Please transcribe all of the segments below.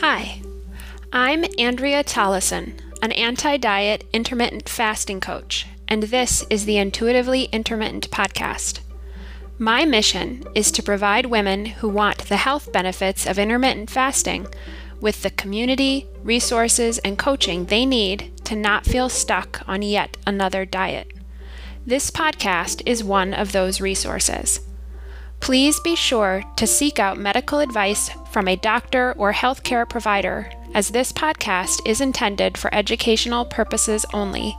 Hi, I'm Andrea Tollison, an anti diet intermittent fasting coach, and this is the Intuitively Intermittent podcast. My mission is to provide women who want the health benefits of intermittent fasting with the community, resources, and coaching they need to not feel stuck on yet another diet. This podcast is one of those resources. Please be sure to seek out medical advice from a doctor or healthcare provider, as this podcast is intended for educational purposes only.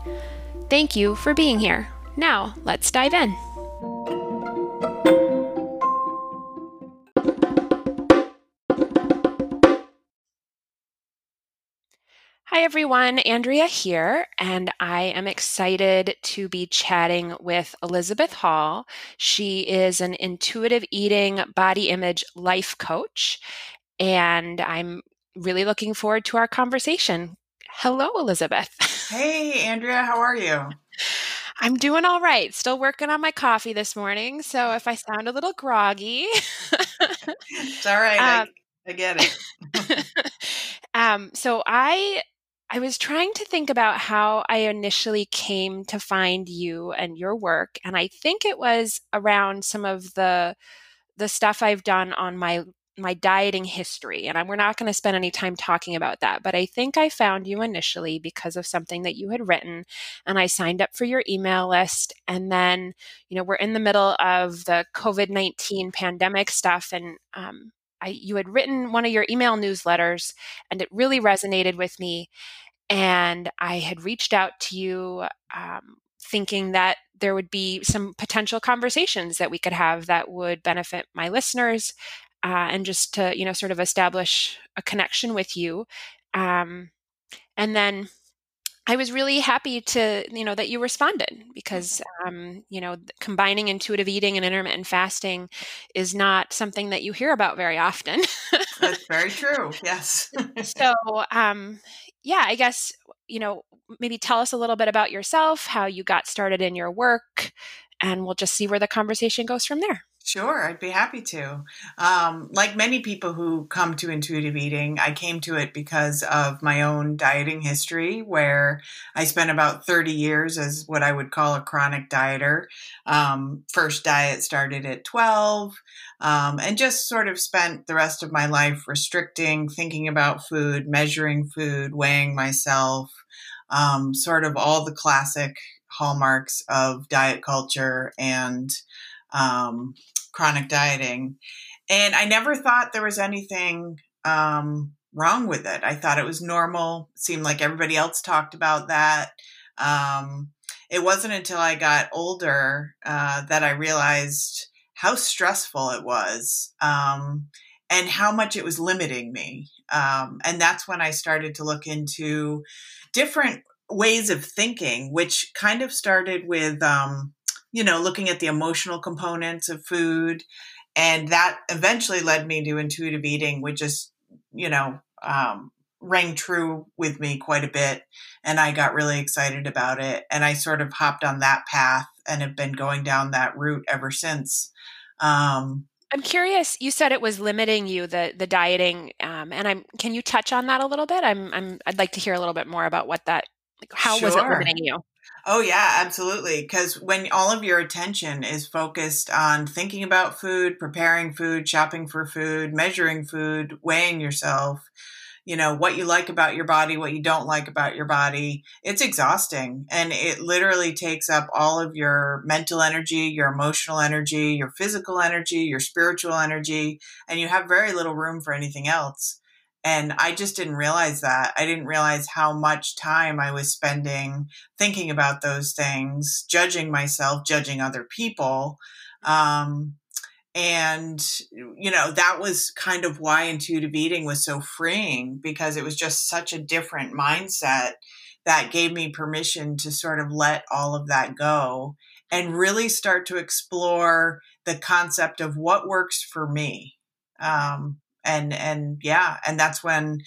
Thank you for being here. Now, let's dive in. Hi, everyone. Andrea here, and I am excited to be chatting with Elizabeth Hall. She is an intuitive eating body image life coach, and I'm really looking forward to our conversation. Hello, Elizabeth. Hey, Andrea, how are you? I'm doing all right. Still working on my coffee this morning. So if I sound a little groggy, it's all right. Um, I, I get it. um, so I I was trying to think about how I initially came to find you and your work, and I think it was around some of the the stuff I've done on my my dieting history and we're not going to spend any time talking about that but i think i found you initially because of something that you had written and i signed up for your email list and then you know we're in the middle of the covid-19 pandemic stuff and um, I, you had written one of your email newsletters and it really resonated with me. And I had reached out to you um, thinking that there would be some potential conversations that we could have that would benefit my listeners uh, and just to, you know, sort of establish a connection with you. Um, and then I was really happy to, you know, that you responded because, um, you know, combining intuitive eating and intermittent fasting is not something that you hear about very often. That's very true. Yes. so, um, yeah, I guess, you know, maybe tell us a little bit about yourself, how you got started in your work, and we'll just see where the conversation goes from there. Sure, I'd be happy to. Um, like many people who come to intuitive eating, I came to it because of my own dieting history, where I spent about 30 years as what I would call a chronic dieter. Um, first diet started at 12, um, and just sort of spent the rest of my life restricting, thinking about food, measuring food, weighing myself, um, sort of all the classic hallmarks of diet culture and um, chronic dieting. And I never thought there was anything um, wrong with it. I thought it was normal. Seemed like everybody else talked about that. Um, it wasn't until I got older uh, that I realized how stressful it was um, and how much it was limiting me. Um, and that's when I started to look into different ways of thinking, which kind of started with um, you know, looking at the emotional components of food. And that eventually led me to intuitive eating, which just, you know, um, rang true with me quite a bit. And I got really excited about it. And I sort of hopped on that path and have been going down that route ever since. Um, I'm curious. You said it was limiting you the the dieting, um, and I'm. Can you touch on that a little bit? I'm. I'm. I'd like to hear a little bit more about what that. Like how sure. was it limiting you? Oh, yeah, absolutely. Because when all of your attention is focused on thinking about food, preparing food, shopping for food, measuring food, weighing yourself, you know, what you like about your body, what you don't like about your body, it's exhausting. And it literally takes up all of your mental energy, your emotional energy, your physical energy, your spiritual energy, and you have very little room for anything else. And I just didn't realize that. I didn't realize how much time I was spending thinking about those things, judging myself, judging other people. Um, and, you know, that was kind of why intuitive eating was so freeing because it was just such a different mindset that gave me permission to sort of let all of that go and really start to explore the concept of what works for me. Um, and and yeah and that's when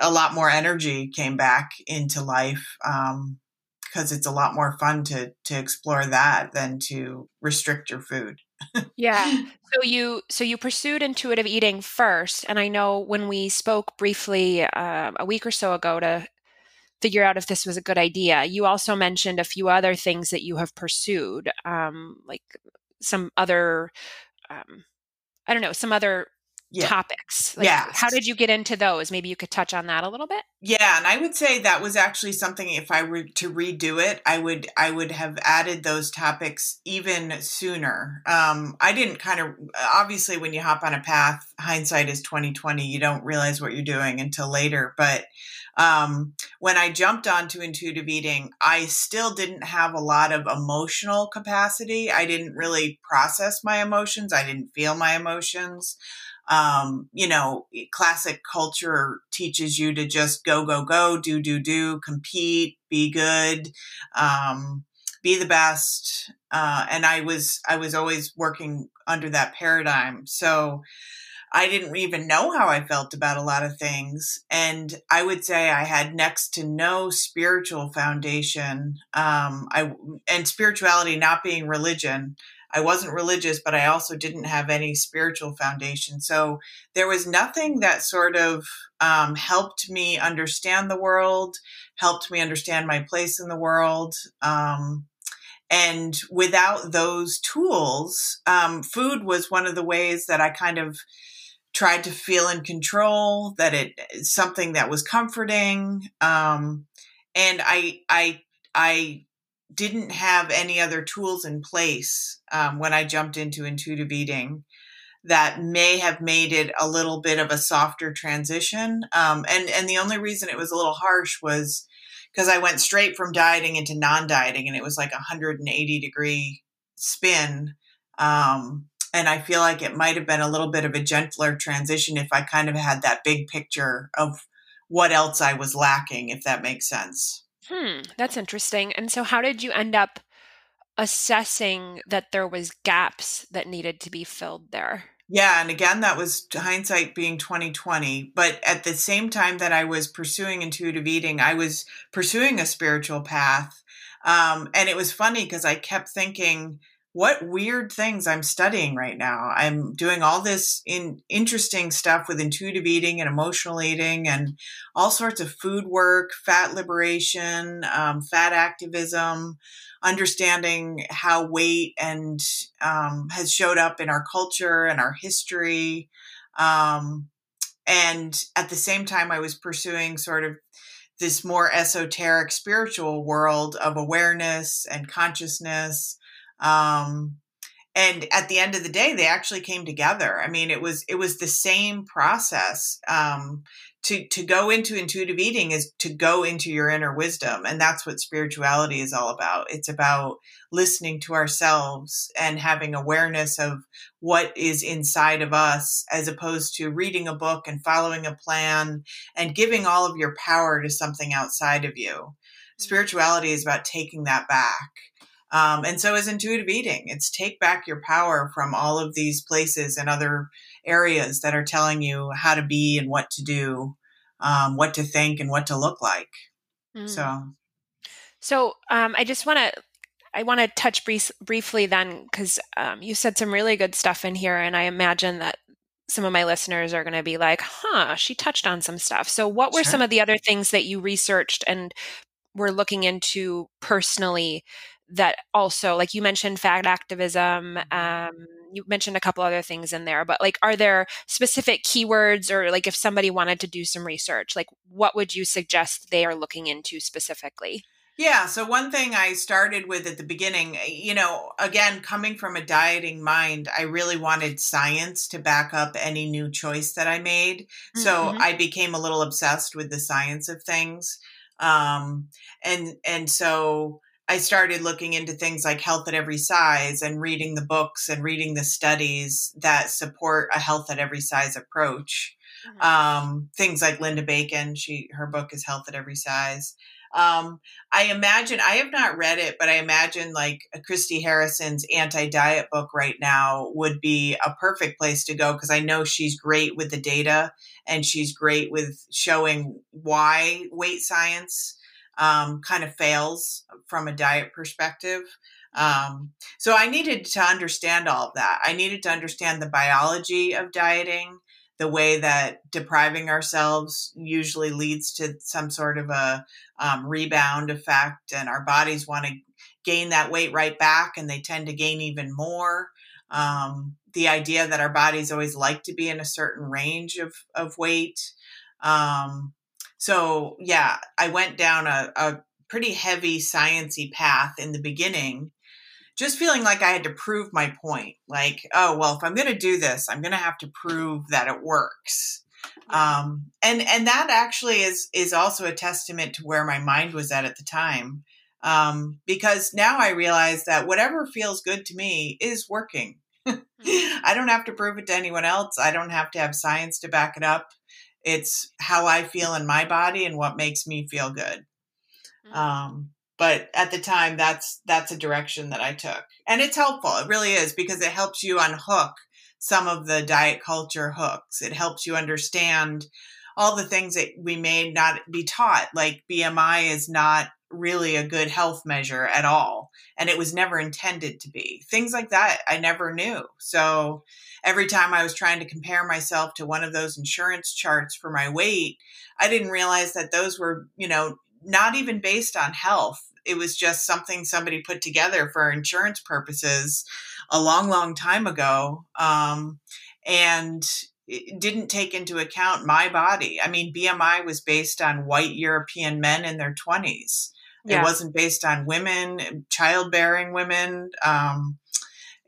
a lot more energy came back into life because um, it's a lot more fun to to explore that than to restrict your food yeah. So you so you pursued intuitive eating first, and I know when we spoke briefly uh, a week or so ago to figure out if this was a good idea, you also mentioned a few other things that you have pursued, um, like some other, um, I don't know, some other yeah. topics. Like, yeah. How did you get into those? Maybe you could touch on that a little bit. Yeah, and I would say that was actually something. If I were to redo it, I would I would have added those topics even sooner. Um, I didn't kind of obviously when you hop on a path, hindsight is twenty twenty. You don't realize what you're doing until later. But um, when I jumped onto intuitive eating, I still didn't have a lot of emotional capacity. I didn't really process my emotions. I didn't feel my emotions um, you know, classic culture teaches you to just go, go, go, do, do, do, compete, be good, um, be the best. Uh, and I was, I was always working under that paradigm. So I didn't even know how I felt about a lot of things. And I would say I had next to no spiritual foundation. Um, I, and spirituality not being religion, I wasn't religious, but I also didn't have any spiritual foundation. So there was nothing that sort of um, helped me understand the world, helped me understand my place in the world. Um, and without those tools, um, food was one of the ways that I kind of tried to feel in control, that it something that was comforting. Um, and I, I, I didn't have any other tools in place um, when I jumped into intuitive eating that may have made it a little bit of a softer transition. Um, and and the only reason it was a little harsh was because I went straight from dieting into non-dieting, and it was like a 180 degree spin. Um, and I feel like it might have been a little bit of a gentler transition if I kind of had that big picture of what else I was lacking, if that makes sense. Hmm, that's interesting. And so how did you end up assessing that there was gaps that needed to be filled there? Yeah, and again that was hindsight being 2020, but at the same time that I was pursuing intuitive eating, I was pursuing a spiritual path. Um, and it was funny because I kept thinking what weird things I'm studying right now. I'm doing all this in interesting stuff with intuitive eating and emotional eating and all sorts of food work, fat liberation, um, fat activism, understanding how weight and um, has showed up in our culture and our history. Um, and at the same time, I was pursuing sort of this more esoteric spiritual world of awareness and consciousness um, and at the end of the day, they actually came together. I mean, it was it was the same process. Um, to to go into intuitive eating is to go into your inner wisdom, and that's what spirituality is all about. It's about listening to ourselves and having awareness of what is inside of us, as opposed to reading a book and following a plan and giving all of your power to something outside of you. Mm-hmm. Spirituality is about taking that back um, and so is intuitive eating. It's take back your power from all of these places and other areas that are telling you how to be and what to do, um, what to think and what to look like. Mm. So, so um, I just want to. I want to touch brief, briefly then, because um, you said some really good stuff in here, and I imagine that some of my listeners are going to be like, huh, she touched on some stuff. So, what were sure. some of the other things that you researched and were looking into personally that also like you mentioned fat activism mm-hmm. um, you mentioned a couple other things in there but like are there specific keywords or like if somebody wanted to do some research like what would you suggest they are looking into specifically yeah. So, one thing I started with at the beginning, eh, you know, again, coming from a dieting mind, I really wanted science to back up any new choice that I made. Mm-hmm. So, I became a little obsessed with the science of things. Um, and, and so, I started looking into things like health at every size and reading the books and reading the studies that support a health at every size approach. Mm-hmm. Um, things like Linda Bacon, she her book is Health at Every Size. Um, I imagine I have not read it, but I imagine like Christy Harrison's anti-diet book right now would be a perfect place to go because I know she's great with the data and she's great with showing why weight science um, kind of fails from a diet perspective. Um, so I needed to understand all of that. I needed to understand the biology of dieting, the way that depriving ourselves usually leads to some sort of a um, rebound effect, and our bodies want to gain that weight right back, and they tend to gain even more. Um, the idea that our bodies always like to be in a certain range of, of weight. Um, so yeah, I went down a, a pretty heavy sciency path in the beginning just feeling like I had to prove my point. Like, oh well, if I'm going to do this, I'm going to have to prove that it works. Um, and and that actually is is also a testament to where my mind was at at the time, um, because now I realize that whatever feels good to me is working. Mm-hmm. I don't have to prove it to anyone else. I don't have to have science to back it up. It's how I feel in my body and what makes me feel good. Mm-hmm. Um, but at the time that's that's a direction that i took and it's helpful it really is because it helps you unhook some of the diet culture hooks it helps you understand all the things that we may not be taught like bmi is not really a good health measure at all and it was never intended to be things like that i never knew so every time i was trying to compare myself to one of those insurance charts for my weight i didn't realize that those were you know not even based on health it was just something somebody put together for insurance purposes a long, long time ago. Um, and it didn't take into account my body. I mean, BMI was based on white European men in their 20s. Yeah. It wasn't based on women, childbearing women. Um,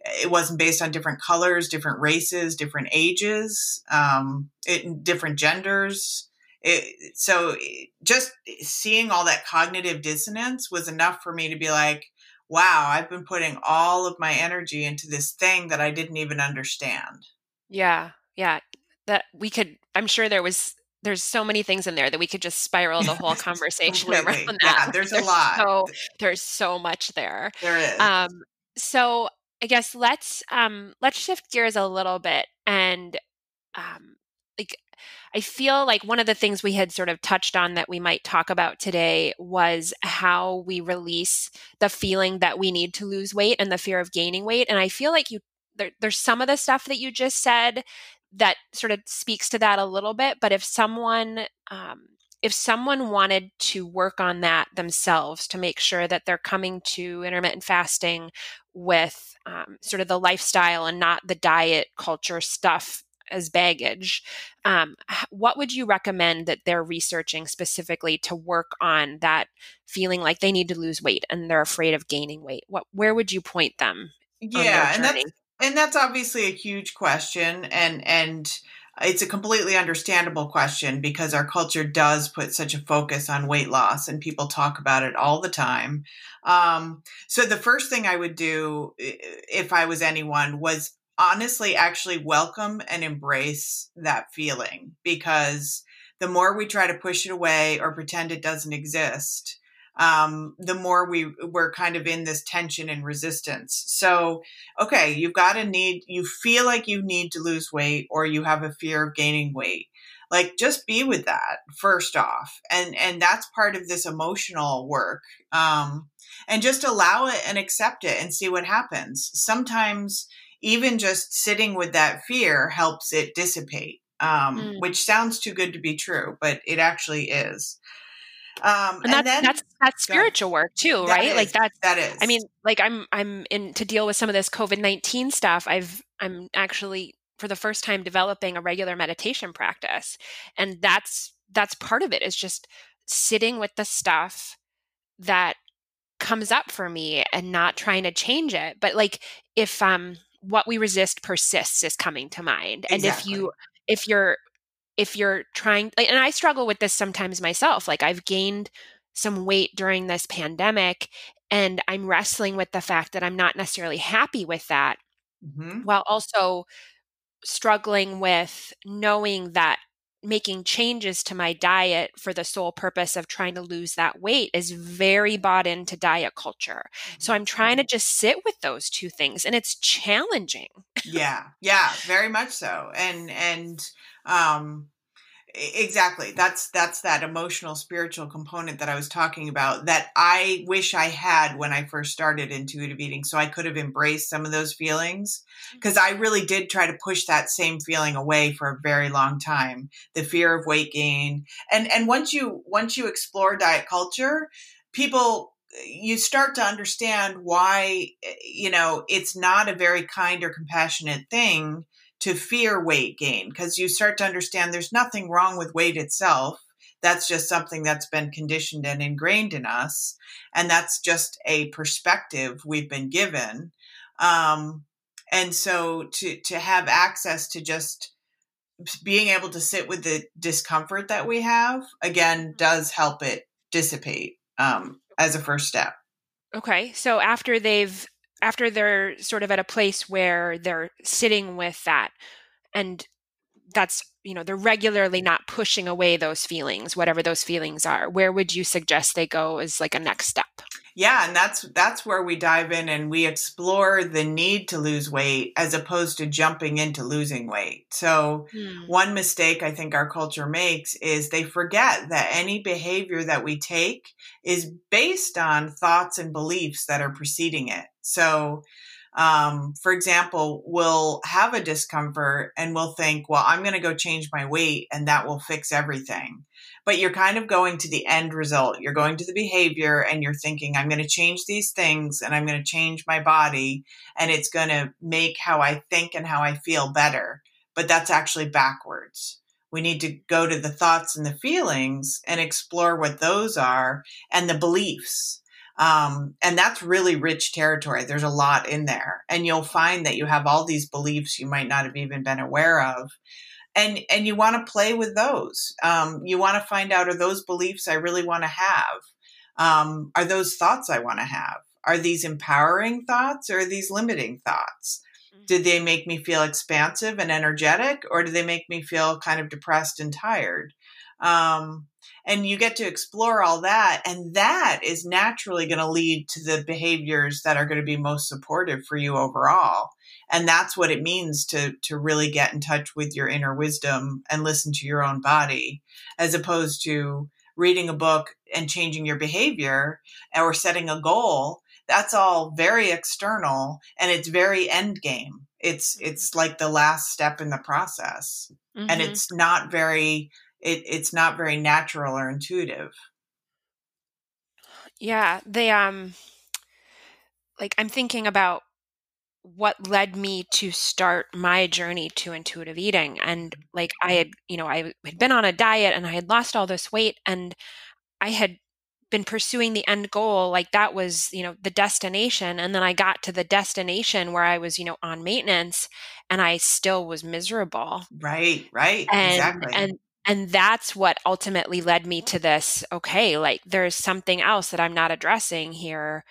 it wasn't based on different colors, different races, different ages, um, it, different genders. It, so just seeing all that cognitive dissonance was enough for me to be like, wow, I've been putting all of my energy into this thing that I didn't even understand. Yeah. Yeah. That we could, I'm sure there was, there's so many things in there that we could just spiral the whole conversation around that. Yeah, there's, there's a lot. So, there's so much there. There is. Um, so I guess let's um let's shift gears a little bit and um like I feel like one of the things we had sort of touched on that we might talk about today was how we release the feeling that we need to lose weight and the fear of gaining weight. And I feel like you there, there's some of the stuff that you just said that sort of speaks to that a little bit. But if someone um, if someone wanted to work on that themselves to make sure that they're coming to intermittent fasting with um, sort of the lifestyle and not the diet culture stuff as baggage, um, what would you recommend that they're researching specifically to work on that feeling like they need to lose weight and they're afraid of gaining weight? What where would you point them? Yeah, and that's and that's obviously a huge question, and and it's a completely understandable question because our culture does put such a focus on weight loss and people talk about it all the time. Um, so the first thing I would do if I was anyone was honestly actually welcome and embrace that feeling because the more we try to push it away or pretend it doesn't exist, um, the more we we're kind of in this tension and resistance. So, okay, you've got a need, you feel like you need to lose weight or you have a fear of gaining weight. Like just be with that first off. And and that's part of this emotional work. Um, and just allow it and accept it and see what happens. Sometimes even just sitting with that fear helps it dissipate, um, mm. which sounds too good to be true, but it actually is. Um, and, and that's, then, that's that's spiritual work too, right? Is, like that's that is. I mean, like I'm I'm in to deal with some of this COVID nineteen stuff. I've I'm actually for the first time developing a regular meditation practice, and that's that's part of it is just sitting with the stuff that comes up for me and not trying to change it. But like if um what we resist persists is coming to mind and if you if you're if you're trying and i struggle with this sometimes myself like i've gained some weight during this pandemic and i'm wrestling with the fact that i'm not necessarily happy with that mm-hmm. while also struggling with knowing that making changes to my diet for the sole purpose of trying to lose that weight is very bought into diet culture. Mm-hmm. So I'm trying to just sit with those two things and it's challenging. yeah. Yeah, very much so. And and um exactly. That's that's that emotional spiritual component that i was talking about that i wish i had when i first started intuitive eating so i could have embraced some of those feelings because i really did try to push that same feeling away for a very long time the fear of weight gain and and once you once you explore diet culture people you start to understand why you know it's not a very kind or compassionate thing to fear weight gain because you start to understand there's nothing wrong with weight itself. That's just something that's been conditioned and ingrained in us. And that's just a perspective we've been given. Um, and so to, to have access to just being able to sit with the discomfort that we have, again, mm-hmm. does help it dissipate um, as a first step. Okay. So after they've after they're sort of at a place where they're sitting with that and that's you know they're regularly not pushing away those feelings whatever those feelings are where would you suggest they go as like a next step yeah and that's that's where we dive in and we explore the need to lose weight as opposed to jumping into losing weight so hmm. one mistake i think our culture makes is they forget that any behavior that we take is based on thoughts and beliefs that are preceding it so um, for example, we'll have a discomfort and we'll think, well, I'm going to go change my weight and that will fix everything. But you're kind of going to the end result. You're going to the behavior and you're thinking, I'm going to change these things and I'm going to change my body and it's going to make how I think and how I feel better. But that's actually backwards. We need to go to the thoughts and the feelings and explore what those are and the beliefs um, and that's really rich territory. There's a lot in there. And you'll find that you have all these beliefs you might not have even been aware of. And, and you want to play with those. Um, you want to find out are those beliefs I really want to have? Um, are those thoughts I want to have? Are these empowering thoughts or are these limiting thoughts? Mm-hmm. Did they make me feel expansive and energetic, or do they make me feel kind of depressed and tired? Um, and you get to explore all that and that is naturally going to lead to the behaviors that are going to be most supportive for you overall and that's what it means to to really get in touch with your inner wisdom and listen to your own body as opposed to reading a book and changing your behavior or setting a goal that's all very external and it's very end game it's mm-hmm. it's like the last step in the process mm-hmm. and it's not very it, it's not very natural or intuitive. Yeah, they um like I'm thinking about what led me to start my journey to intuitive eating. And mm-hmm. like I had, you know, I had been on a diet and I had lost all this weight and I had been pursuing the end goal like that was you know the destination. And then i got to the destination where i was you know on maintenance and i still was miserable. Right right and, exactly. and and that's what ultimately led me to this okay like there's something else that i'm not addressing here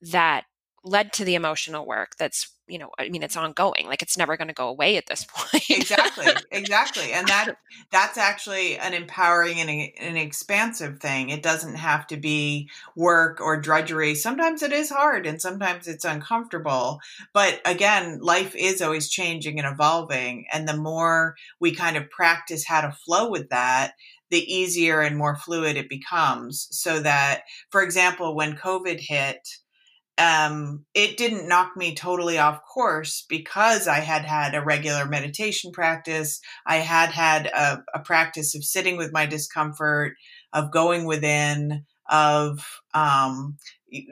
that led to the emotional work that's you know i mean it's ongoing like it's never going to go away at this point. Exactly exactly and that that's actually an empowering and an expansive thing it doesn't have to be work or drudgery sometimes it is hard and sometimes it's uncomfortable but again life is always changing and evolving and the more we kind of practice how to flow with that the easier and more fluid it becomes so that for example when covid hit um, it didn't knock me totally off course because I had had a regular meditation practice. I had had a, a practice of sitting with my discomfort, of going within, of um,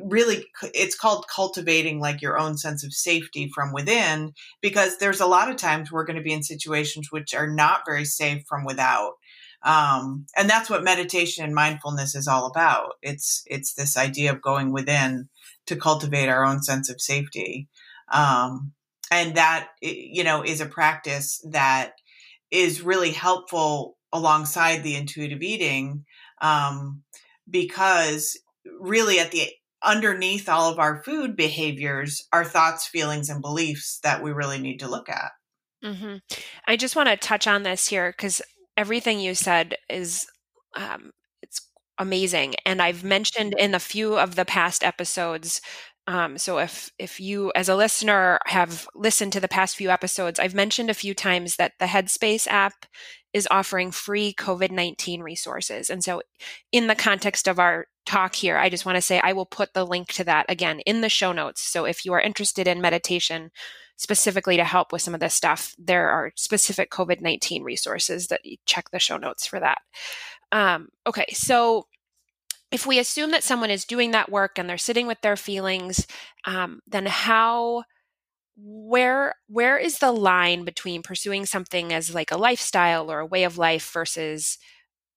really, it's called cultivating like your own sense of safety from within because there's a lot of times we're going to be in situations which are not very safe from without. Um, and that's what meditation and mindfulness is all about. It's it's this idea of going within to cultivate our own sense of safety. Um, and that, you know, is a practice that is really helpful alongside the intuitive eating um, because really at the underneath all of our food behaviors are thoughts feelings and beliefs that we really need to look at mm-hmm. i just want to touch on this here because everything you said is um, amazing. And I've mentioned in a few of the past episodes Um, so if if you as a listener have listened to the past few episodes, I've mentioned a few times that the Headspace app is offering free COVID 19 resources. And so, in the context of our talk here, I just want to say I will put the link to that again in the show notes. So, if you are interested in meditation specifically to help with some of this stuff, there are specific COVID 19 resources that you check the show notes for that. Um, okay, so if we assume that someone is doing that work and they're sitting with their feelings, um, then how where where is the line between pursuing something as like a lifestyle or a way of life versus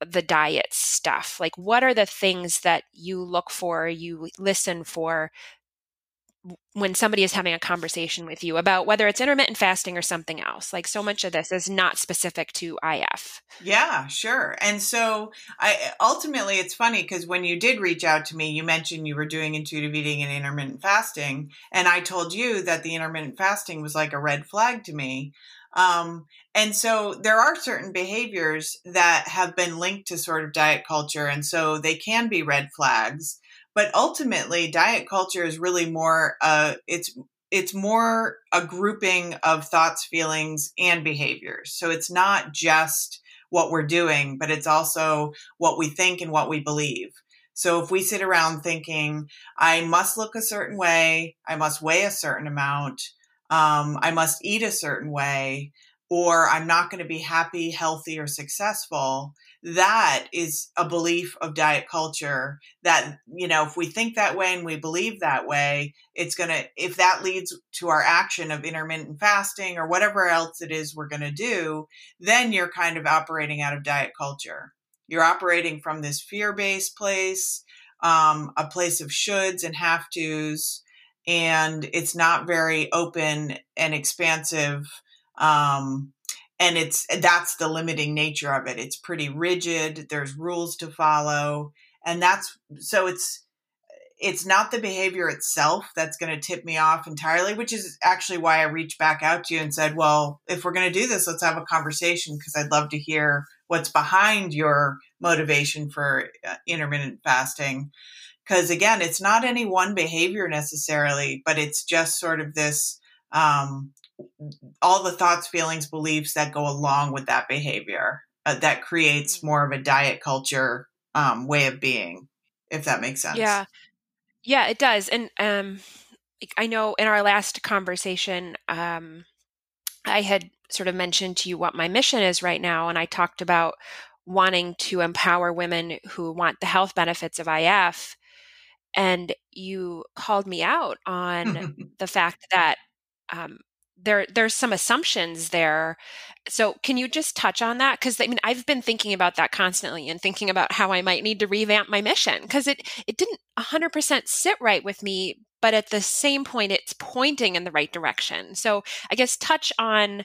the diet stuff like what are the things that you look for you listen for when somebody is having a conversation with you about whether it's intermittent fasting or something else. Like so much of this is not specific to IF. Yeah, sure. And so I ultimately it's funny because when you did reach out to me, you mentioned you were doing intuitive eating and intermittent fasting, and I told you that the intermittent fasting was like a red flag to me. Um, and so there are certain behaviors that have been linked to sort of diet culture, and so they can be red flags but ultimately diet culture is really more uh, it's it's more a grouping of thoughts feelings and behaviors. So it's not just what we're doing but it's also what we think and what we believe. So if we sit around thinking i must look a certain way i must weigh a certain amount um, i must eat a certain way or i'm not going to be happy healthy or successful that is a belief of diet culture that you know if we think that way and we believe that way it's going to if that leads to our action of intermittent fasting or whatever else it is we're going to do then you're kind of operating out of diet culture. You're operating from this fear-based place um, a place of shoulds and have tos and it's not very open and expansive um, and it's that's the limiting nature of it. It's pretty rigid. There's rules to follow. And that's so it's it's not the behavior itself that's going to tip me off entirely which is actually why i reached back out to you and said well if we're going to do this let's have a conversation because i'd love to hear what's behind your motivation for uh, intermittent fasting. Because again it's not any one behavior necessarily but it's just sort of this um, all the thoughts, feelings, beliefs that go along with that behavior uh, that creates mm. more of a diet culture um, way of being, if that makes sense. Yeah. Yeah, it does. And um, I know in our last conversation, um, I had sort of mentioned to you what my mission is right now. And I talked about wanting to empower women who want the health benefits of IF. And you called me out on the fact that um, there there's some assumptions there. So can you just touch on that? Because i mean i've been thinking about that constantly and thinking about how i might need to revamp my mission because it it didn't 100% sit right with me but at the same point it's pointing in the right direction. So i guess touch on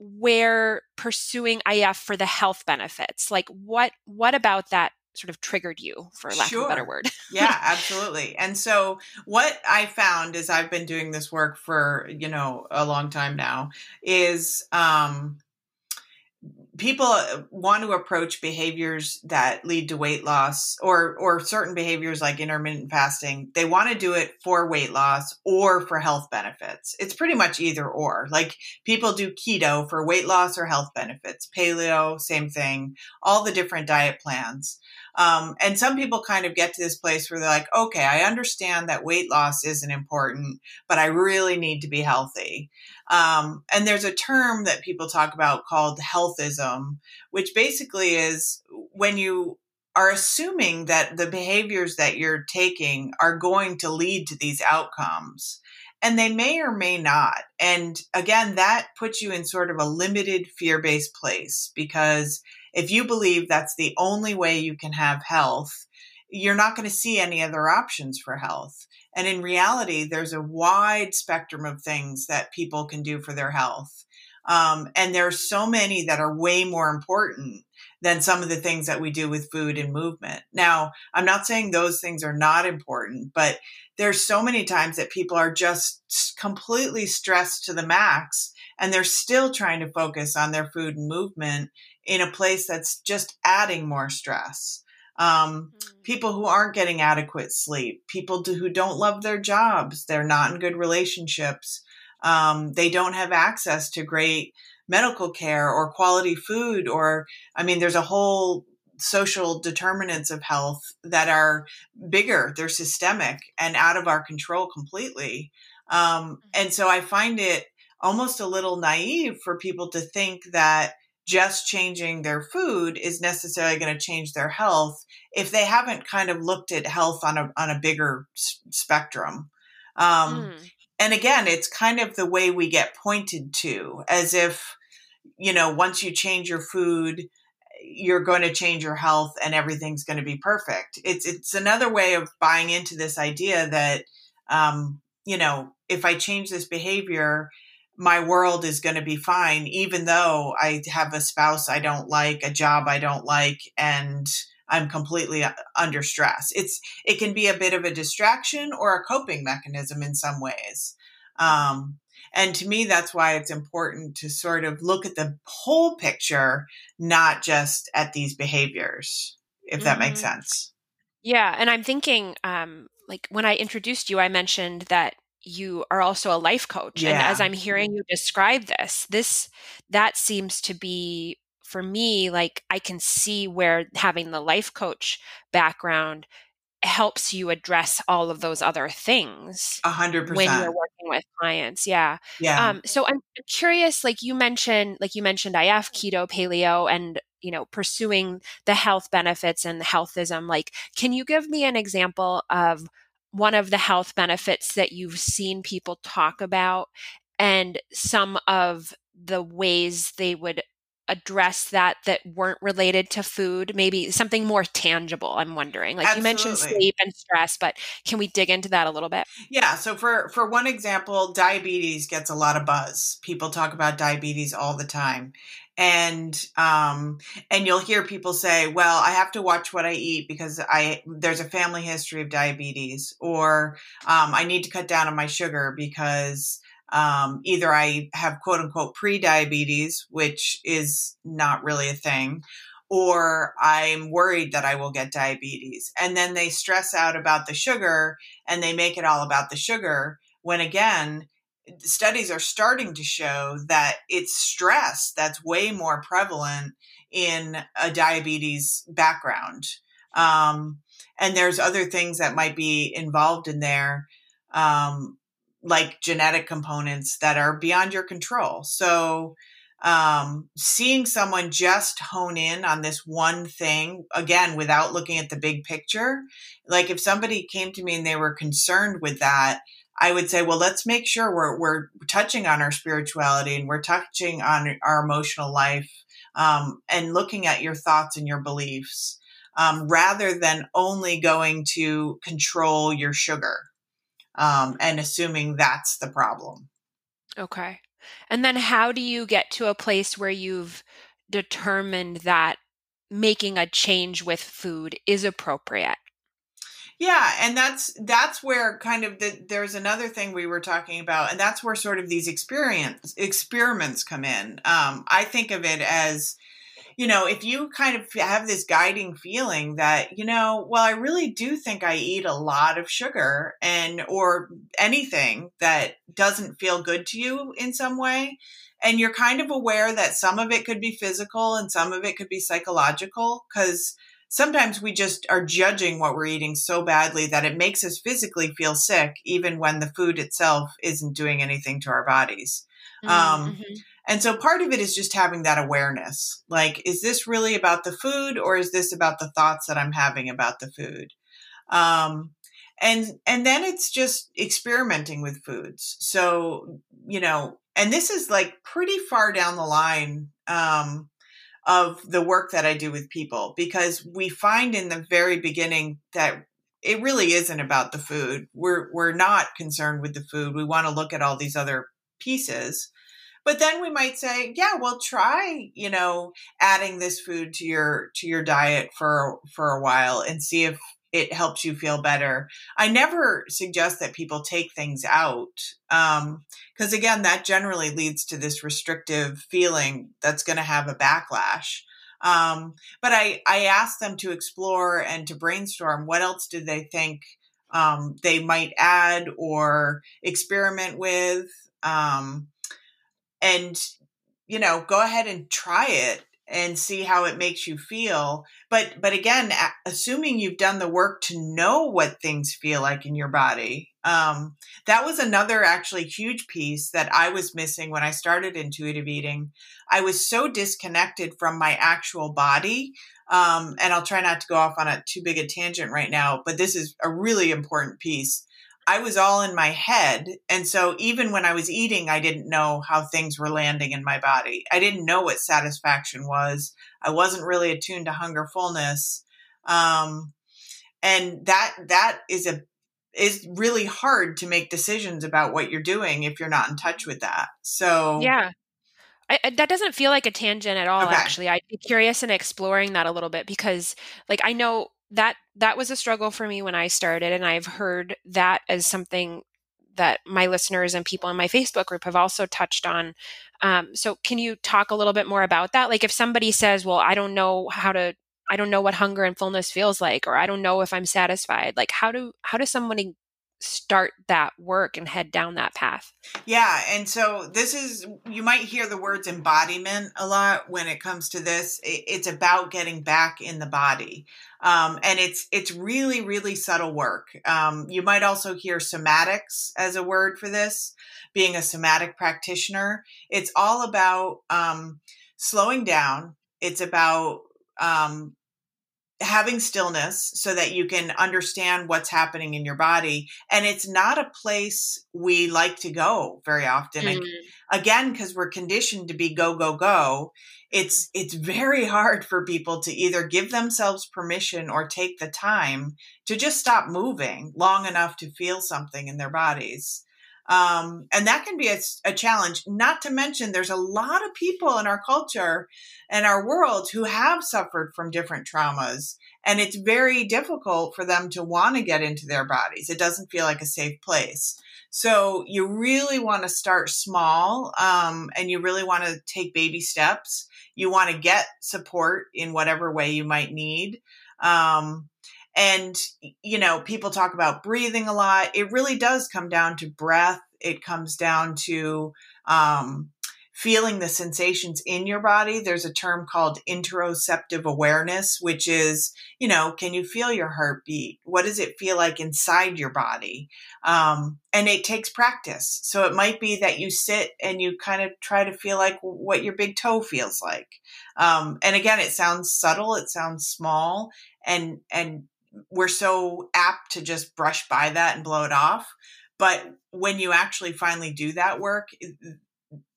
where pursuing if for the health benefits like what what about that sort of triggered you for lack sure. of a better word. Yeah absolutely. And so what i found is i've been doing this work for you know a long time now is um people uh, want to approach behaviors that lead to weight loss or or certain behaviors like intermittent fasting. They want to do it for weight loss or for health benefits. It's pretty much either or. Like people do keto for weight loss or health benefits paleo same thing all the different diet plans um, and some people kind of get to this place where they're like okay i understand that weight loss isn't important but i really need to be healthy um, and there's a term that people talk about called healthism, which basically is when you are assuming that the behaviors that you're taking are going to lead to these outcomes. And they may or may not. And again, that puts you in sort of a limited fear based place because if you believe that's the only way you can have health, you're not going to see any other options for health. And in reality, there's a wide spectrum of things that people can do for their health. Um, and there's so many that are way more important than some of the things that we do with food and movement. Now, I'm not saying those things are not important, but there's so many times that people are just completely stressed to the max and they're still trying to focus on their food and movement in a place that's just adding more stress. um, mm. people who aren't getting adequate sleep, people do, who don't love their jobs, they're not in good relationships, um, they don't have access to great medical care or quality food, or I mean, there's a whole social determinants of health that are bigger, they're systemic and out of our control completely. Um, mm-hmm. and so I find it almost a little naive for people to think that just changing their food is necessarily going to change their health if they haven't kind of looked at health on a on a bigger s- spectrum. Um, mm. And again, it's kind of the way we get pointed to, as if you know, once you change your food, you're going to change your health and everything's going to be perfect. It's it's another way of buying into this idea that um, you know, if I change this behavior, my world is going to be fine, even though I have a spouse I don't like, a job I don't like, and I'm completely uh, under stress. It's it can be a bit of a distraction or a coping mechanism in some ways. Um, and to me, that's why it's important to sort of look at the whole picture, not just at these behaviors, if that mm-hmm. makes sense. Yeah. And I'm thinking, um, like when I introduced you, I mentioned that you are also a life coach yeah. and as i'm hearing you describe this this that seems to be for me like i can see where having the life coach background helps you address all of those other things a hundred percent. when you're working with clients yeah. Yeah. Um so i'm curious like you mentioned like you mentioned if keto paleo and you know pursuing the health benefits and healthism like can you give me an example of one of the health benefits that you've seen people talk about and some of the ways they would address that that weren't related to food maybe something more tangible i'm wondering. Like Absolutely. you mentioned sleep and stress but can we dig into that a little bit? Yeah so for for one example diabetes gets a lot of buzz. People talk about diabetes all the time and um and you'll hear people say well i have to watch what i eat because i there's a family history of diabetes or um, i need to cut down on my sugar because um, either i have quote unquote pre-diabetes which is not really a thing or i'm worried that i will get diabetes. And then they stress out about the sugar and they make it all about the sugar when again studies are starting to show that it's stress that's way more prevalent in a diabetes background. Um, and there's other things that might be involved in there, um, like genetic components that are beyond your control. So, um, seeing someone just hone in on this one thing again without looking at the big picture, like if somebody came to me and they were concerned with that, I would say, well, let's make sure we're, we're touching on our spirituality and we're touching on our emotional life um, and looking at your thoughts and your beliefs um, rather than only going to control your sugar um, and assuming that's the problem. Okay. And then how do you get to a place where you've determined that making a change with food is appropriate? Yeah, and that's that's where kind of the, there's another thing we were talking about, and that's where sort of these experience experiments come in. Um, I think of it as, you know, if you kind of have this guiding feeling that you know, well, I really do think I eat a lot of sugar and or anything that doesn't feel good to you in some way, and you're kind of aware that some of it could be physical and some of it could be psychological because sometimes we just are judging what we're eating so badly that it makes us physically feel sick, even when the food itself isn't doing anything to our bodies. Um, mm-hmm. Um, and so part of it is just having that awareness. Like, is this really about the food or is this about the thoughts that I'm having about the food? Um, and, and then it's just experimenting with foods. So, you know, and this is like pretty far down the line. Um, of the work that I do with people because we find in the very beginning that it really isn't about the food. We're we're not concerned with the food. We want to look at all these other pieces. But then we might say, yeah, well try, you know, adding this food to your to your diet for for a while and see if it helps you feel better. I never suggest that people take things out because, um, again, that generally leads to this restrictive feeling that's going to have a backlash. Um, but I, I asked them to explore and to brainstorm what else did they think um, they might add or experiment with. Um, and, you know, go ahead and try it and see how it makes you feel. But but again assuming you've done the work to know what things feel like in your body um, that was another actually huge piece that i was missing when i started intuitive eating. I was so disconnected from my actual body um, and i'll try not to go off on a too big a tangent right now but this is a really important piece I was all in my head. And so even when I was eating, I didn't know how things were landing in my body. I didn't know what satisfaction was. I wasn't really attuned to hunger fullness. Um, and that, that is a, is really hard to make decisions about what you're doing if you're not in touch with that. So, yeah. I, I, that doesn't feel like a tangent at all okay. actually i'd be curious in exploring that a little bit because like i know that that was a struggle for me when I started, and I've heard that as something that my listeners and people in my Facebook group have also touched on. Um, so, can you talk a little bit more about that? Like, if somebody says, "Well, I don't know how to," I don't know what hunger and fullness feels like, or I don't know if I'm satisfied. Like, how do how does somebody start that work and head down that path. Yeah. And so this is, you might hear the words embodiment a lot when it comes to this. It's about getting back in the body. Um, and it's, it's really, really subtle work. Um, you might also hear somatics as a word for this, being a somatic practitioner. It's all about, um, slowing down. It's about, um, having stillness so that you can understand what's happening in your body and it's not a place we like to go very often mm-hmm. again because we're conditioned to be go go go it's mm-hmm. it's very hard for people to either give themselves permission or take the time to just stop moving long enough to feel something in their bodies um, and that can be a, a, challenge. Not to mention, there's a lot of people in our culture and our world who have suffered from different traumas. And it's very difficult for them to want to get into their bodies. It doesn't feel like a safe place. So you really want to start small um, and you really want to take baby steps. You want to get support in whatever way you might need. Um, and, you know, people talk about breathing a lot. It really does come down to breath. It comes down to um, feeling the sensations in your body. There's a term called interoceptive awareness, which is, you know, can you feel your heartbeat? What does it feel like inside your body? Um, and it takes practice. So it might be that you sit and you kind of try to feel like what your big toe feels like. Um, and again, it sounds subtle, it sounds small, and and we're so apt to just brush by that and blow it off. But when you actually finally do that work,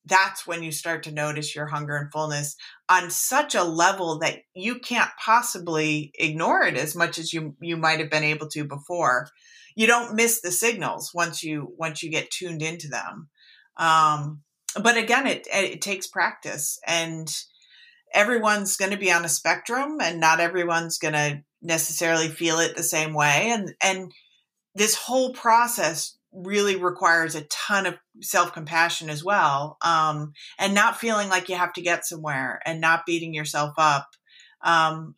that's when you start to notice your hunger and fullness on such a level that you can't possibly ignore it as much as you you might have been able to before. You don't miss the signals once you once you get tuned into them. Um, but again, it it takes practice, and everyone's going to be on a spectrum, and not everyone's going to necessarily feel it the same way and and this whole process really requires a ton of self-compassion as well um, and not feeling like you have to get somewhere and not beating yourself up um,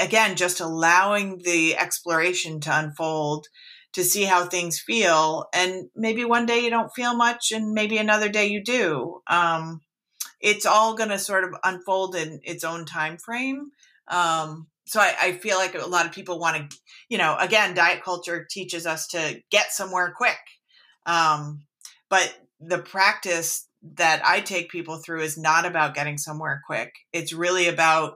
again just allowing the exploration to unfold to see how things feel and maybe one day you don't feel much and maybe another day you do um, it's all going to sort of unfold in its own time frame um, so I, I, feel like a lot of people want to, you know, again, diet culture teaches us to get somewhere quick. Um, but the practice that I take people through is not about getting somewhere quick. It's really about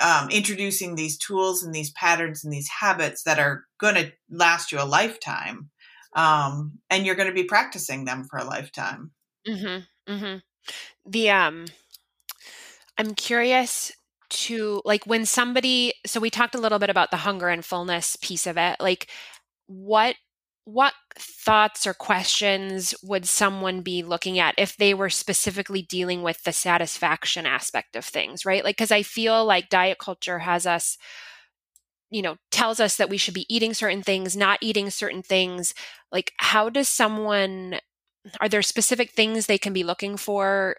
um, introducing these tools and these patterns and these habits that are going to last you a lifetime. Um, and you're going to be practicing them for a lifetime. Mm-hmm, mm-hmm. The um, I'm curious to like when somebody so we talked a little bit about the hunger and fullness piece of it like what what thoughts or questions would someone be looking at if they were specifically dealing with the satisfaction aspect of things right? Like because i feel like diet culture has us you know tells us that we should be eating certain things not eating certain things. Like how does someone are there specific things they can be looking for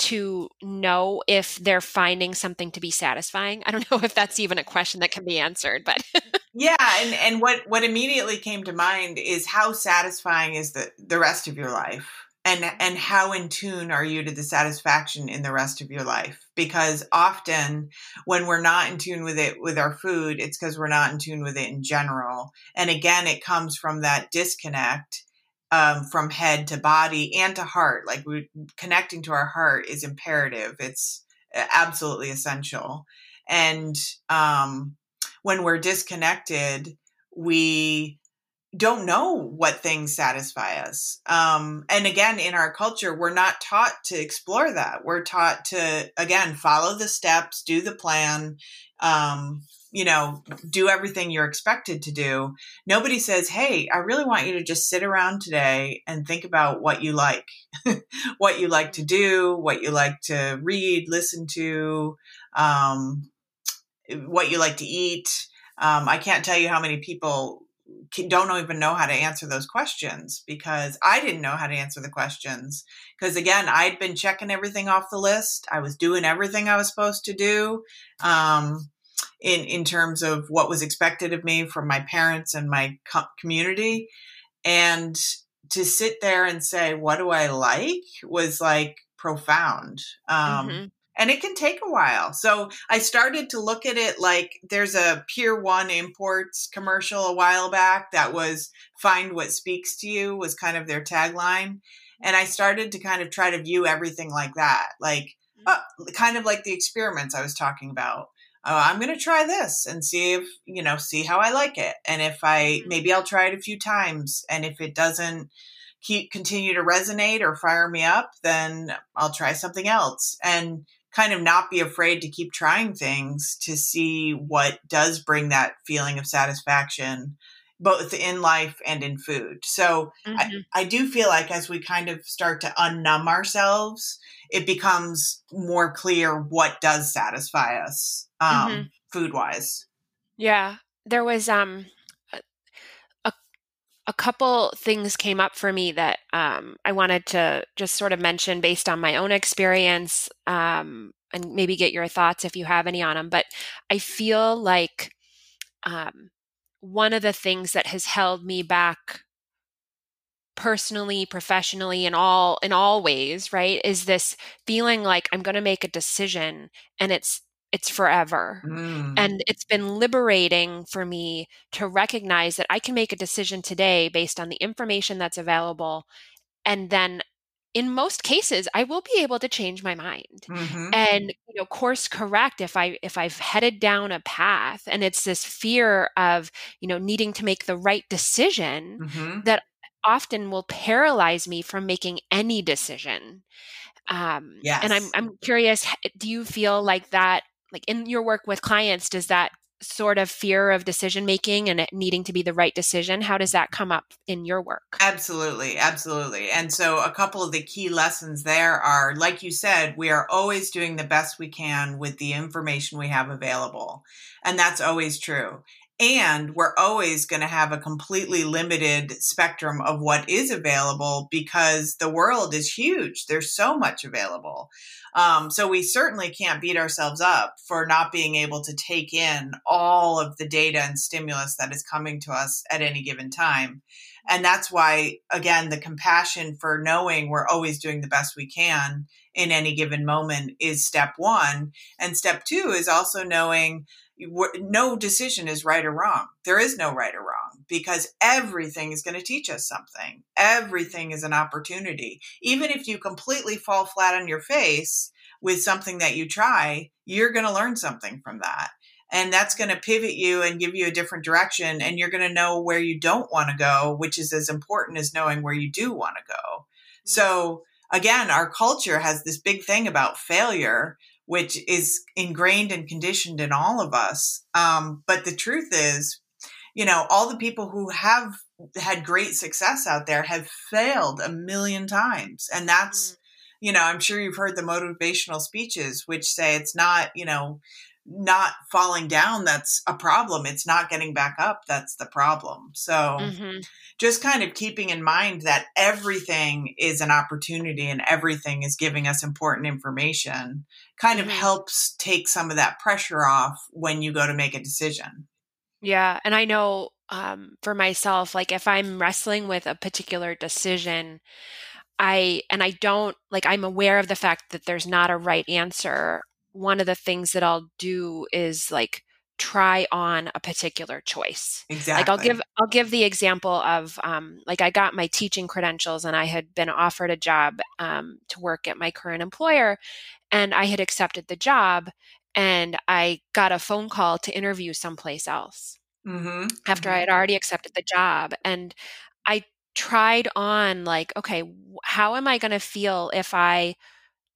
to know if they're finding something to be satisfying? I don't know if that's even a question that can be answered, but yeah, and and what what immediately came to mind is how satisfying is the the rest of your life? And and how in tune are you to the satisfaction in the rest of your life? Because often when we're not in tune with it with our food, it's because we're not in tune with it in general. And again, it comes from that disconnect um, from head to body and to heart. Like we connecting to our heart is imperative. It's uh, absolutely essential. And um, when we're disconnected, we don't know what things satisfy us. Um, and again, in our culture, we're not taught to explore that. We're taught to, again, follow the steps, do the plan, um, you know, do everything you're expected to do. Nobody says, Hey, I really want you to just sit around today and think about what you like, what you like to do, what you like to read, listen to, um, what you like to eat. Um, I can't tell you how many people don't even know how to answer those questions because I didn't know how to answer the questions. Because again, I'd been checking everything off the list. I was doing everything I was supposed to do. Um, in in terms of what was expected of me from my parents and my co- community. And to sit there and say what do i like? was like profound um, mm-hmm. and it can take a while. So i started to look at it like there's a Pier 1 imports commercial a while back that was find what speaks to you was kind of their tagline and i started to kind of try to view everything like that like uh, kind of like the experiments i was talking about oh, I'm going to try this and see if, you know, see how I like it. And if I, mm-hmm. maybe I'll try it a few times. And if it doesn't keep, continue to resonate or fire me up, then I'll try something else. And kind of not be afraid to keep trying things to see what does bring that feeling of satisfaction both in life and in food. So mm-hmm. I, I do feel like as we kind of start to unnumb ourselves, it becomes more clear what does satisfy us um, mm-hmm. food wise. Yeah, there was um a a couple things came up for me that um, I wanted to just sort of mention based on my own experience um, and maybe get your thoughts if you have any on them. But I feel like um, one of the things that has held me back personally professionally in all in all ways right is this feeling like i'm going to make a decision and it's it's forever. Mm. And it's been liberating for me to recognize that I can make a decision today based on the information that's available. And then in most cases I will be able to change my mind mm-hmm. and you know course correct if I if I've headed down a path and it's this fear of you know needing to make the right decision mm-hmm. that often will paralyze me from making any decision um, yes. and I'm I'm curious do you feel like that like in your work with clients does that sort of fear of decision making and it needing to be the right decision how does that come up in your work absolutely absolutely and so a couple of the key lessons there are like you said we are always doing the best we can with the information we have available and that's always true and we're always going to have a completely limited spectrum of what is available because the world is huge there's so much available um, so we certainly can't beat ourselves up for not being able to take in all of the data and stimulus that is coming to us at any given time. And that's why, again, the compassion for knowing we're always doing the best we can in any given moment is step one. And step two is also knowing no decision is right or wrong. There is no right or wrong because everything is going to teach us something. Everything is an opportunity. Even if you completely fall flat on your face with something that you try, you're going to learn something from that. And that's going to pivot you and give you a different direction. And you're going to know where you don't want to go, which is as important as knowing where you do want to go. Mm-hmm. So, again, our culture has this big thing about failure which is ingrained and conditioned in all of us. Um, but the truth is, you know, all the people who have had great success out there have failed a million times. And that's, mm. you know, I'm sure you've heard the motivational speeches, which say it's not, you know, not falling down that's a problem. It's not getting back up that's the problem. So mm-hmm. just kind of keeping in mind that everything is an opportunity and everything is giving us important information kind mm-hmm. of helps take some of that pressure off when you go to make a decision. Yeah. And I know um, for myself, like if I'm wrestling with a particular decision, I, and I don't, like, I'm aware of the fact that there's not a right answer one of the things that I'll do is like try on a particular choice. Exactly. Like I'll give I'll give the example of um, like I got my teaching credentials and I had been offered a job um, to work at my current employer, and I had accepted the job, and I got a phone call to interview someplace else mm-hmm. after mm-hmm. I had already accepted the job, and I tried on like okay, how am I going to feel if I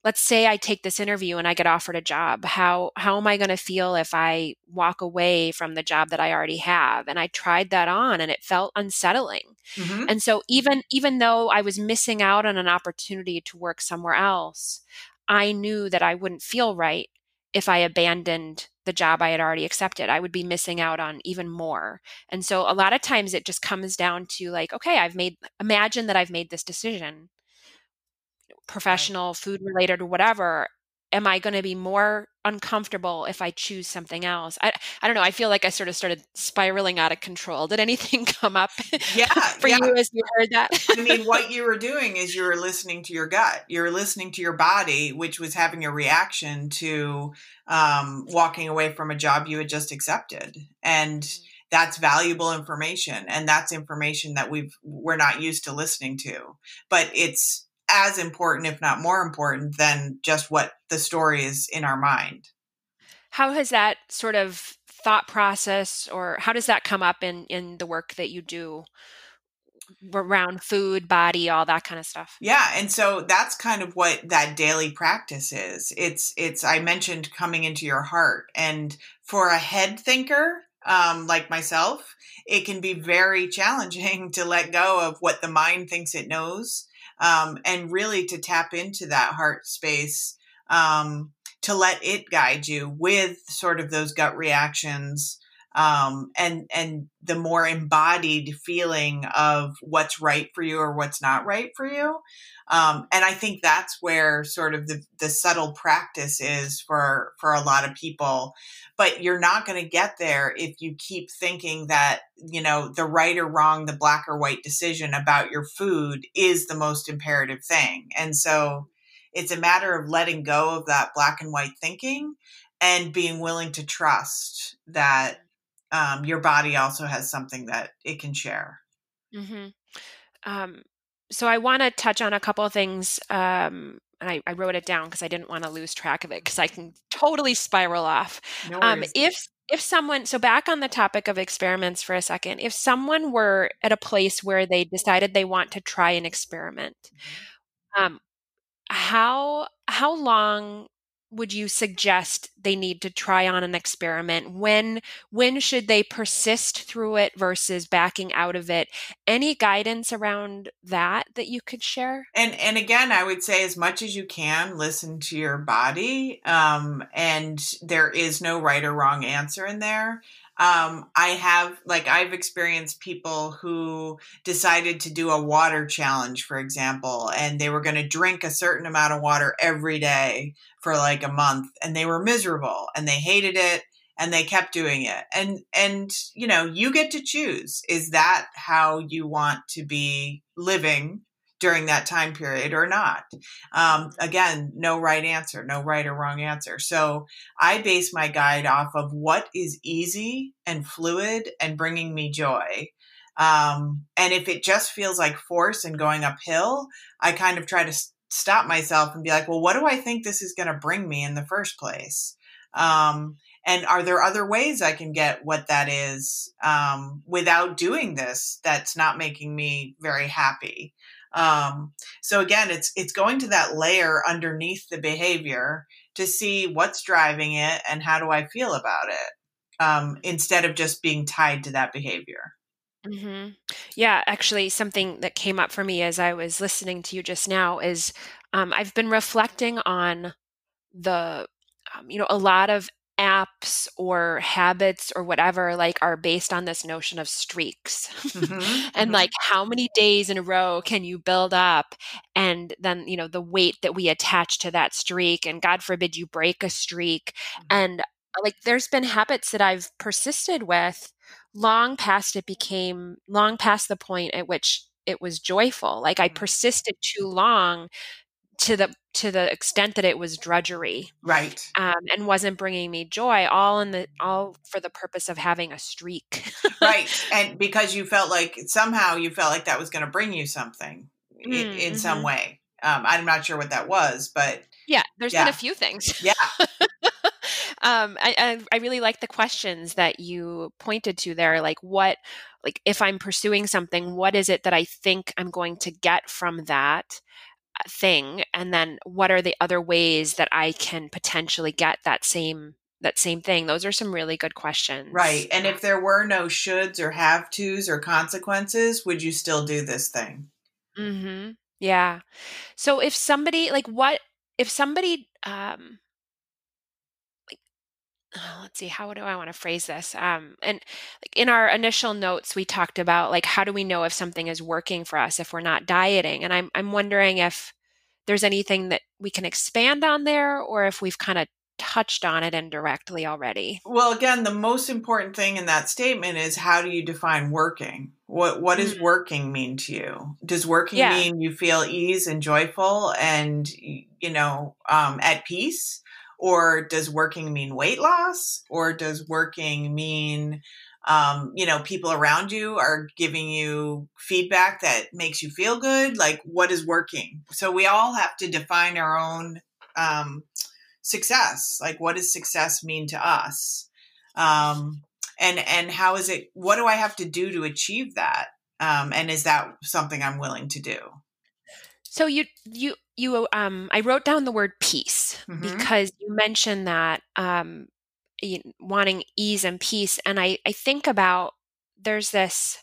let's say I take this interview and I get offered a job. How how am I going to feel if I walk away from the job that I already have? And I tried that on and it felt unsettling. Mm-hmm. And so even even though I was missing out on an opportunity to work somewhere else, I knew that I wouldn't feel right if I abandoned the job I had already accepted. I would be missing out on even more. And so a lot of times it just comes down to like, okay, I've made imagine that I've made this decision professional, right. food related, or whatever, am I going to be more uncomfortable if I choose something else? I, I don't know. I feel like I sort of started spiraling out of control. Did anything come up yeah, for yeah. you as you heard that? I mean, what you were doing is you were listening to your gut. You were listening to your body, which was having a reaction to um, walking away from a job you had just accepted. And mm-hmm. that's valuable information. And that's information that we've, we're not used to listening to. But it's, as important, if not more important, than just what the story is in our mind. How has that sort of thought process, or how does that come up in in the work that you do? around food, body, all that kind of stuff. Yeah, and so that's kind of what that daily practice is. It's it's I mentioned coming into your heart and for a head thinker um like myself, it can be very challenging to let go of what the mind thinks it knows um, and really to tap into that heart space um, to let it guide you with sort of those gut reactions um, and and the more embodied feeling of what's right for you or what's not right for you. Um, and I think that's where sort of the, the subtle practice is for for a lot of people. But you're not going to get there if you keep thinking that you know the right or wrong, the black or white decision about your food is the most imperative thing. And so it's a matter of letting go of that black and white thinking and being willing to trust that um, your body also has something that it can share. Mm-hmm. Um, so I want to touch on a couple of things. Um, and I, I, wrote it down because I didn't want to lose track of it because I can totally spiral off. No um, if if someone so back on the topic of experiments for a second, if someone were at a place where they decided they want to try an experiment, mm-hmm. um, how how long would you suggest they need to try on an experiment? When when should they persist through it versus backing out of it? Any guidance around that that you could share? And and again i would say as much as you can listen to your body um, and there is no right or wrong answer in there. Um, I have, like, I've experienced people who decided to do a water challenge, for example, and they were going to drink a certain amount of water every day for like a month and they were miserable and they hated it and they kept doing it. And, and, you know, you get to choose. Is that how you want to be living during that time period or not. Um, again, no right answer, no right or wrong answer. So I base my guide off of what is easy and fluid and bringing me joy. Um, and if it just feels like force and going uphill, I kind of try to stop myself and be like, well, what do I think this is going to bring me in the first place? Um, and are there other ways I can get what that is um, without doing this that's not making me very happy? Um, so again, it's it's going to that layer underneath the behavior to see what's driving it and how do I feel about it, um, instead of just being tied to that behavior. Mm-hmm. Yeah, actually, something that came up for me as I was listening to you just now is um, I've been reflecting on the, um, you know, a lot of apps or habits or whatever like are based on this notion of streaks mm-hmm, and mm-hmm. like how many days in a row can you build up and then you know the weight that we attach to that streak and god forbid you break a streak mm-hmm. and like there's been habits that I've persisted with long past it became long past the point at which it was joyful like i mm-hmm. persisted too long to the to the extent that it was drudgery right um, and wasn't bringing me joy all in the all for the purpose of having a streak right and because you felt like somehow you felt like that was going to bring you something mm, in, in mm-hmm. some way um, i'm not sure what that was but yeah there's yeah. been a few things yeah um, I, I, really like the questions that you pointed to there. Like, what, like, if I'm pursuing something, what is it that I think I'm going to get from that uh, thing? And then, what are the other ways that I can potentially get that same that same thing? Those are some really good questions. Right. And if there were no shoulds or have tos or consequences, would you still do this thing? Mm-hmm. Yeah. So if somebody like what if somebody um oh, let's see how do i want to phrase this? Um, and in our initial notes we talked about like how do we know if something is working for us if we're not dieting? And i'm, I'm wondering if there's anything that we can expand on there or if we've kind of touched on it indirectly already? Well again the most important thing in that statement is how do you define working? What what does mm-hmm. working mean to you? Does working yeah. mean you feel ease and joyful and you know um, at peace or does working mean weight loss? Or does working mean um, you know people around you are giving you feedback that makes you feel good? Like what is working? So we all have to define our own um, success. Like what does success mean to us? Um, and and how is it what do i have to do to achieve that? Um, and is that something i'm willing to do so you you you um I wrote down the word peace mm-hmm. because you mentioned that um wanting ease and peace and I I think about there's this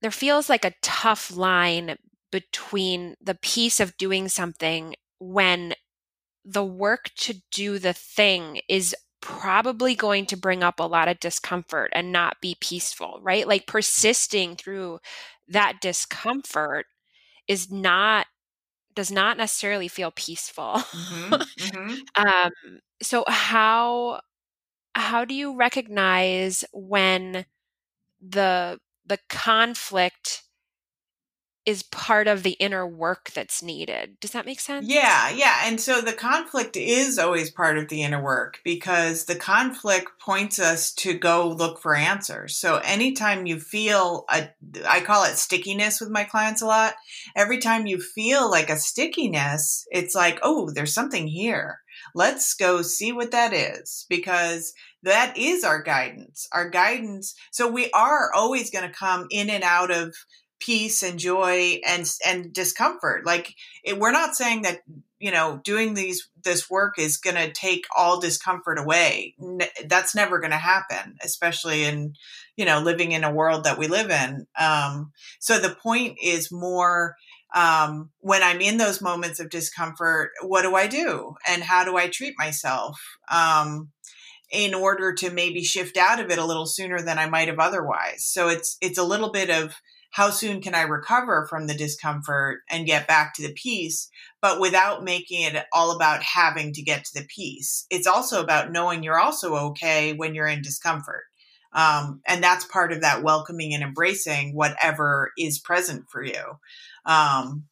there feels like a tough line between the peace of doing something when the work to do the thing is probably going to bring up a lot of discomfort and not be peaceful, right? Like persisting through that discomfort is not does not necessarily feel peaceful. Mm-hmm, mm-hmm. um, so how how do you recognize when the the conflict is part of the inner work that's needed. Does that make sense? Yeah, yeah. And so the conflict is always part of the inner work because the conflict points us to go look for answers. So anytime you feel a I call it stickiness with my clients a lot. Every time you feel like a stickiness, it's like, "Oh, there's something here. Let's go see what that is." Because that is our guidance. Our guidance. So we are always going to come in and out of peace and joy and and discomfort. Like it, we're not saying that you know doing these this work is going to take all discomfort away. That's never going to happen especially in you know living in a world that we live in. Um, so the point is more um, when i'm in those moments of discomfort what do i do? And how do i treat myself um, in order to maybe shift out of it a little sooner than i might have otherwise? So it's it's a little bit of how soon can I recover from the discomfort and get back to the peace, but without making it all about having to get to the peace. It's also about knowing you're also okay when you're in discomfort. Um, and that's part of that welcoming and embracing whatever is present for you. Um,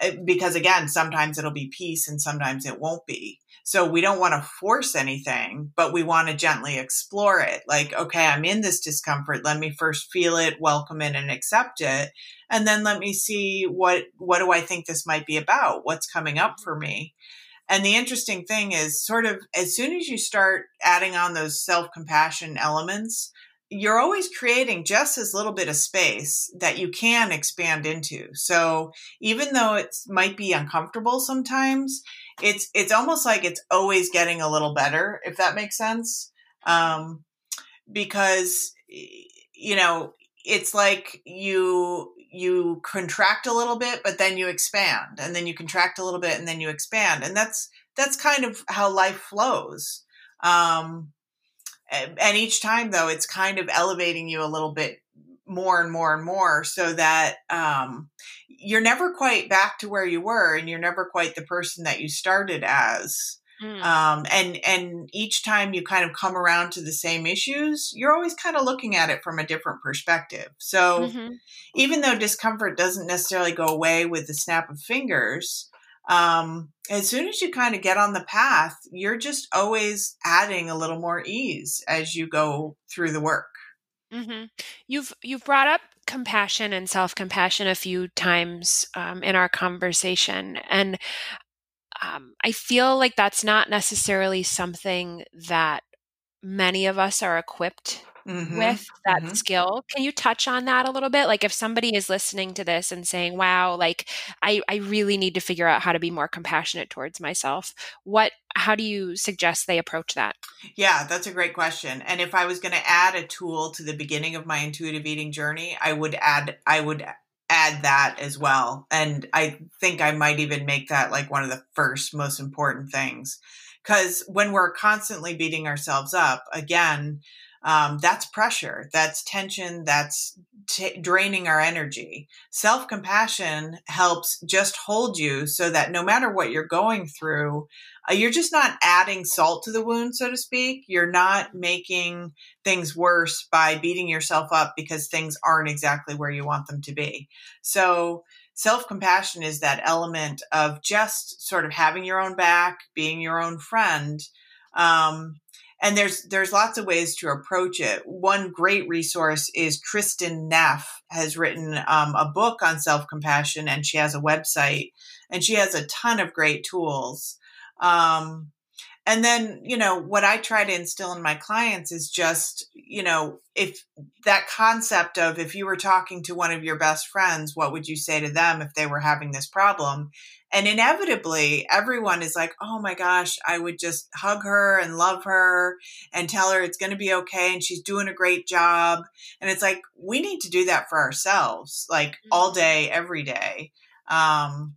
eh, because again, sometimes it'll be peace and sometimes it won't be. So we don't want to force anything, but we want to gently explore it. Like, okay, I'm in this discomfort. Let me first feel it, welcome it, and accept it. And then let me see what, what do I think this might be about? What's coming up for mm-hmm. me? And the interesting thing is sort of as soon as you start adding on those self compassion elements, you're always creating just as little bit of space that you can expand into. So even though it might be uncomfortable sometimes, it's it's almost like it's always getting a little better, if that makes sense. Um, because you know it's like you you contract a little bit, but then you expand, and then you contract a little bit, and then you expand, and that's that's kind of how life flows. Um, and each time though, it's kind of elevating you a little bit more and more and more so that um, you're never quite back to where you were and you're never quite the person that you started as mm. um, and and each time you kind of come around to the same issues you're always kind of looking at it from a different perspective so mm-hmm. even though discomfort doesn't necessarily go away with the snap of fingers um, as soon as you kind of get on the path you're just always adding a little more ease as you go through the work Mm-hmm. You've you've brought up compassion and self compassion a few times um, in our conversation, and um, I feel like that's not necessarily something that many of us are equipped mm-hmm. with that mm-hmm. skill. Can you touch on that a little bit? Like if somebody is listening to this and saying, wow, like I, I really need to figure out how to be more compassionate towards myself. What, how do you suggest they approach that? Yeah, that's a great question. And if I was going to add a tool to the beginning of my intuitive eating journey, I would add, I would add that as well. And I think I might even make that like one of the first most important things. Because when we're constantly beating ourselves up, again, um, that's pressure, that's tension, that's t- draining our energy. Self compassion helps just hold you so that no matter what you're going through, uh, you're just not adding salt to the wound, so to speak. You're not making things worse by beating yourself up because things aren't exactly where you want them to be. So, self compassion is that element of just sort of having your own back, being your own friend. Um, and there's there's lots of ways to approach it. One great resource is Kristin Neff has written um, a book on self compassion, and she has a website, and she has a ton of great tools. Um, and then, you know, what I try to instill in my clients is just, you know, if that concept of if you were talking to one of your best friends, what would you say to them if they were having this problem? And inevitably, everyone is like, oh my gosh, I would just hug her and love her and tell her it's going to be okay and she's doing a great job. And it's like, we need to do that for ourselves, like all mm-hmm. day, every day. Um,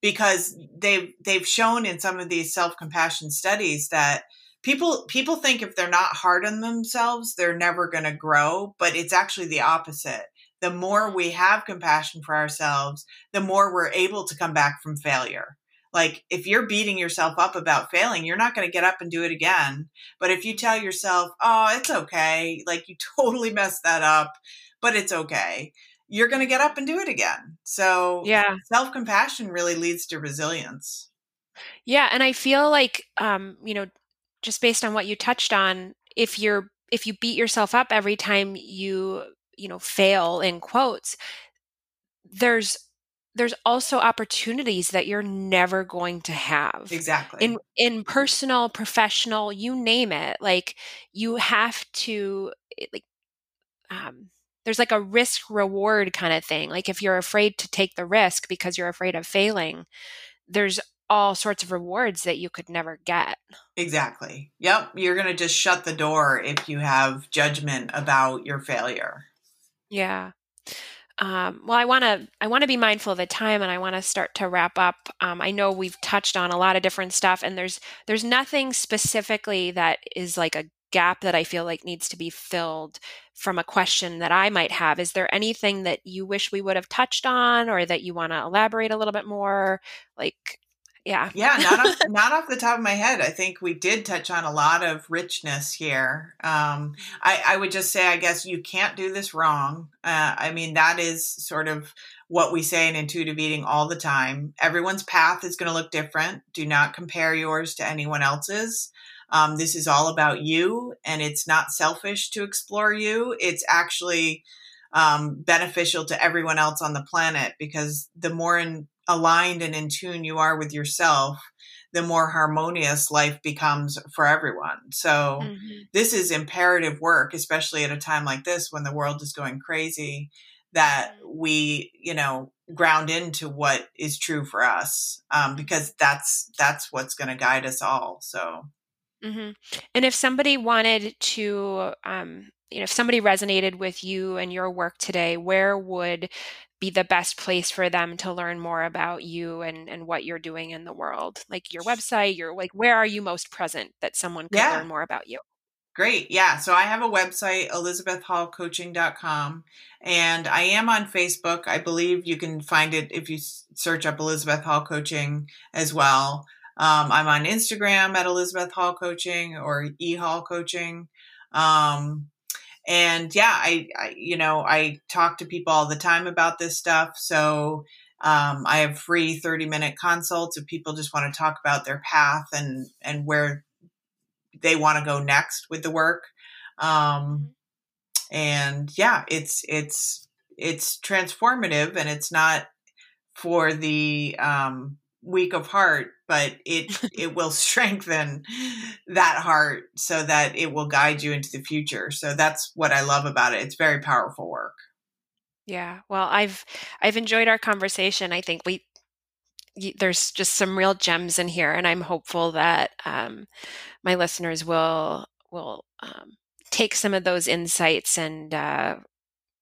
because they've they've shown in some of these self-compassion studies that people people think if they're not hard on themselves they're never going to grow but it's actually the opposite. The more we have compassion for ourselves the more we're able to come back from failure. Like if you're beating yourself up about failing you're not going to get up and do it again. But if you tell yourself oh it's okay like you totally messed that up but it's okay you're going to get up and do it again. So, yeah, self compassion really leads to resilience. Yeah, and I feel like, um, you know, just based on what you touched on, if you're if you beat yourself up every time you you know fail in quotes, there's there's also opportunities that you're never going to have exactly in in personal professional you name it like you have to like um there's like a risk reward kind of thing. Like if you're afraid to take the risk because you're afraid of failing, there's all sorts of rewards that you could never get. Exactly. Yep. You're going to just shut the door if you have judgment about your failure. Yeah. Um, well, I want to I want to be mindful of the time, and I want to start to wrap up. Um, I know we've touched on a lot of different stuff, and there's there's nothing specifically that is like a gap that I feel like needs to be filled from a question that I might have. Is there anything that you wish we would have touched on or that you want to elaborate a little bit more? Like, yeah. Yeah, not off, not off the top of my head. I think we did touch on a lot of richness here. Um, I, I would just say, I guess you can't do this wrong. Uh, I mean, that is sort of what we say in intuitive eating all the time. Everyone's path is going to look different. Do not compare yours to anyone else's. Um, this is all about you, and it's not selfish to explore you. It's actually um, beneficial to everyone else on the planet because the more in, aligned and in tune you are with yourself, the more harmonious life becomes for everyone. So, mm-hmm. this is imperative work, especially at a time like this when the world is going crazy, that we, you know, ground into what is true for us um, because that's that's what's going to guide us all so Mm-hmm. And if somebody wanted to, um, you know, if somebody resonated with you and your work today, where would be the best place for them to learn more about you and, and what you're doing in the world? Like your website, your like where are you most present that someone could yeah. learn more about you? Great. Yeah. So I have a website, elizabethhallcoaching.com, and I am on Facebook. I believe you can find it if you search up Elizabeth Hall Coaching as well. Um, I'm on Instagram at Elizabeth Hall Coaching or E Hall Coaching. Um, and yeah, I, I, you know, I talk to people all the time about this stuff. So um, I have free 30 minute consults if people just want to talk about their path and, and where they want to go next with the work. Um, and yeah, it's, it's, it's transformative and it's not for the, um, weak of heart, but it it will strengthen that heart so that it will guide you into the future. So that's what I love about it. It's very powerful work. Yeah. Well, I've I've enjoyed our conversation. I think we there's just some real gems in here, and I'm hopeful that um, my listeners will will um, take some of those insights and uh,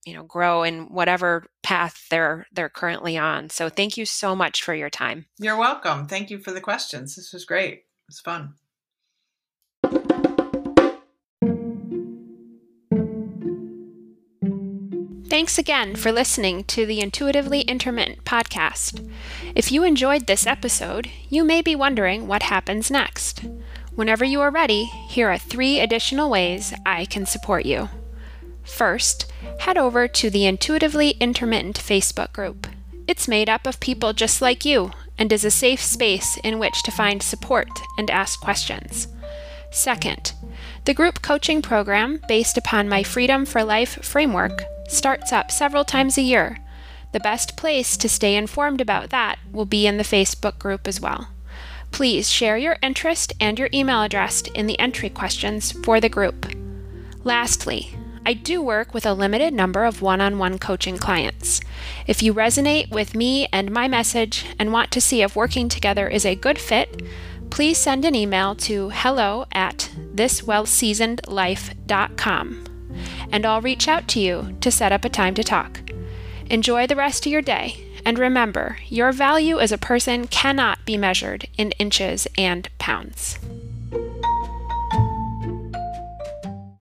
you know grow in whatever path they're they're currently on so thank you so much for your time you're welcome thank you for the questions this was great it's fun Thanks again for listening to the Intuitively Intermittent podcast. If you enjoyed this episode, you may be wondering what happens next. Whenever you are ready, here are three additional ways I can support you. First, head over to the Intuitively Intermittent Facebook group. It's made up of people just like you and is a safe space in which to find support and ask questions. Second, the group coaching program, based upon my Freedom for Life framework, starts up several times a year. The best place to stay informed about that will be in the Facebook group as well. Please share your interest and your email address in the entry questions for the group. Lastly, I do work with a limited number of one on one coaching clients. If you resonate with me and my message and want to see if working together is a good fit, please send an email to hello at thiswellseasonedlife.com and I'll reach out to you to set up a time to talk. Enjoy the rest of your day, and remember your value as a person cannot be measured in inches and pounds.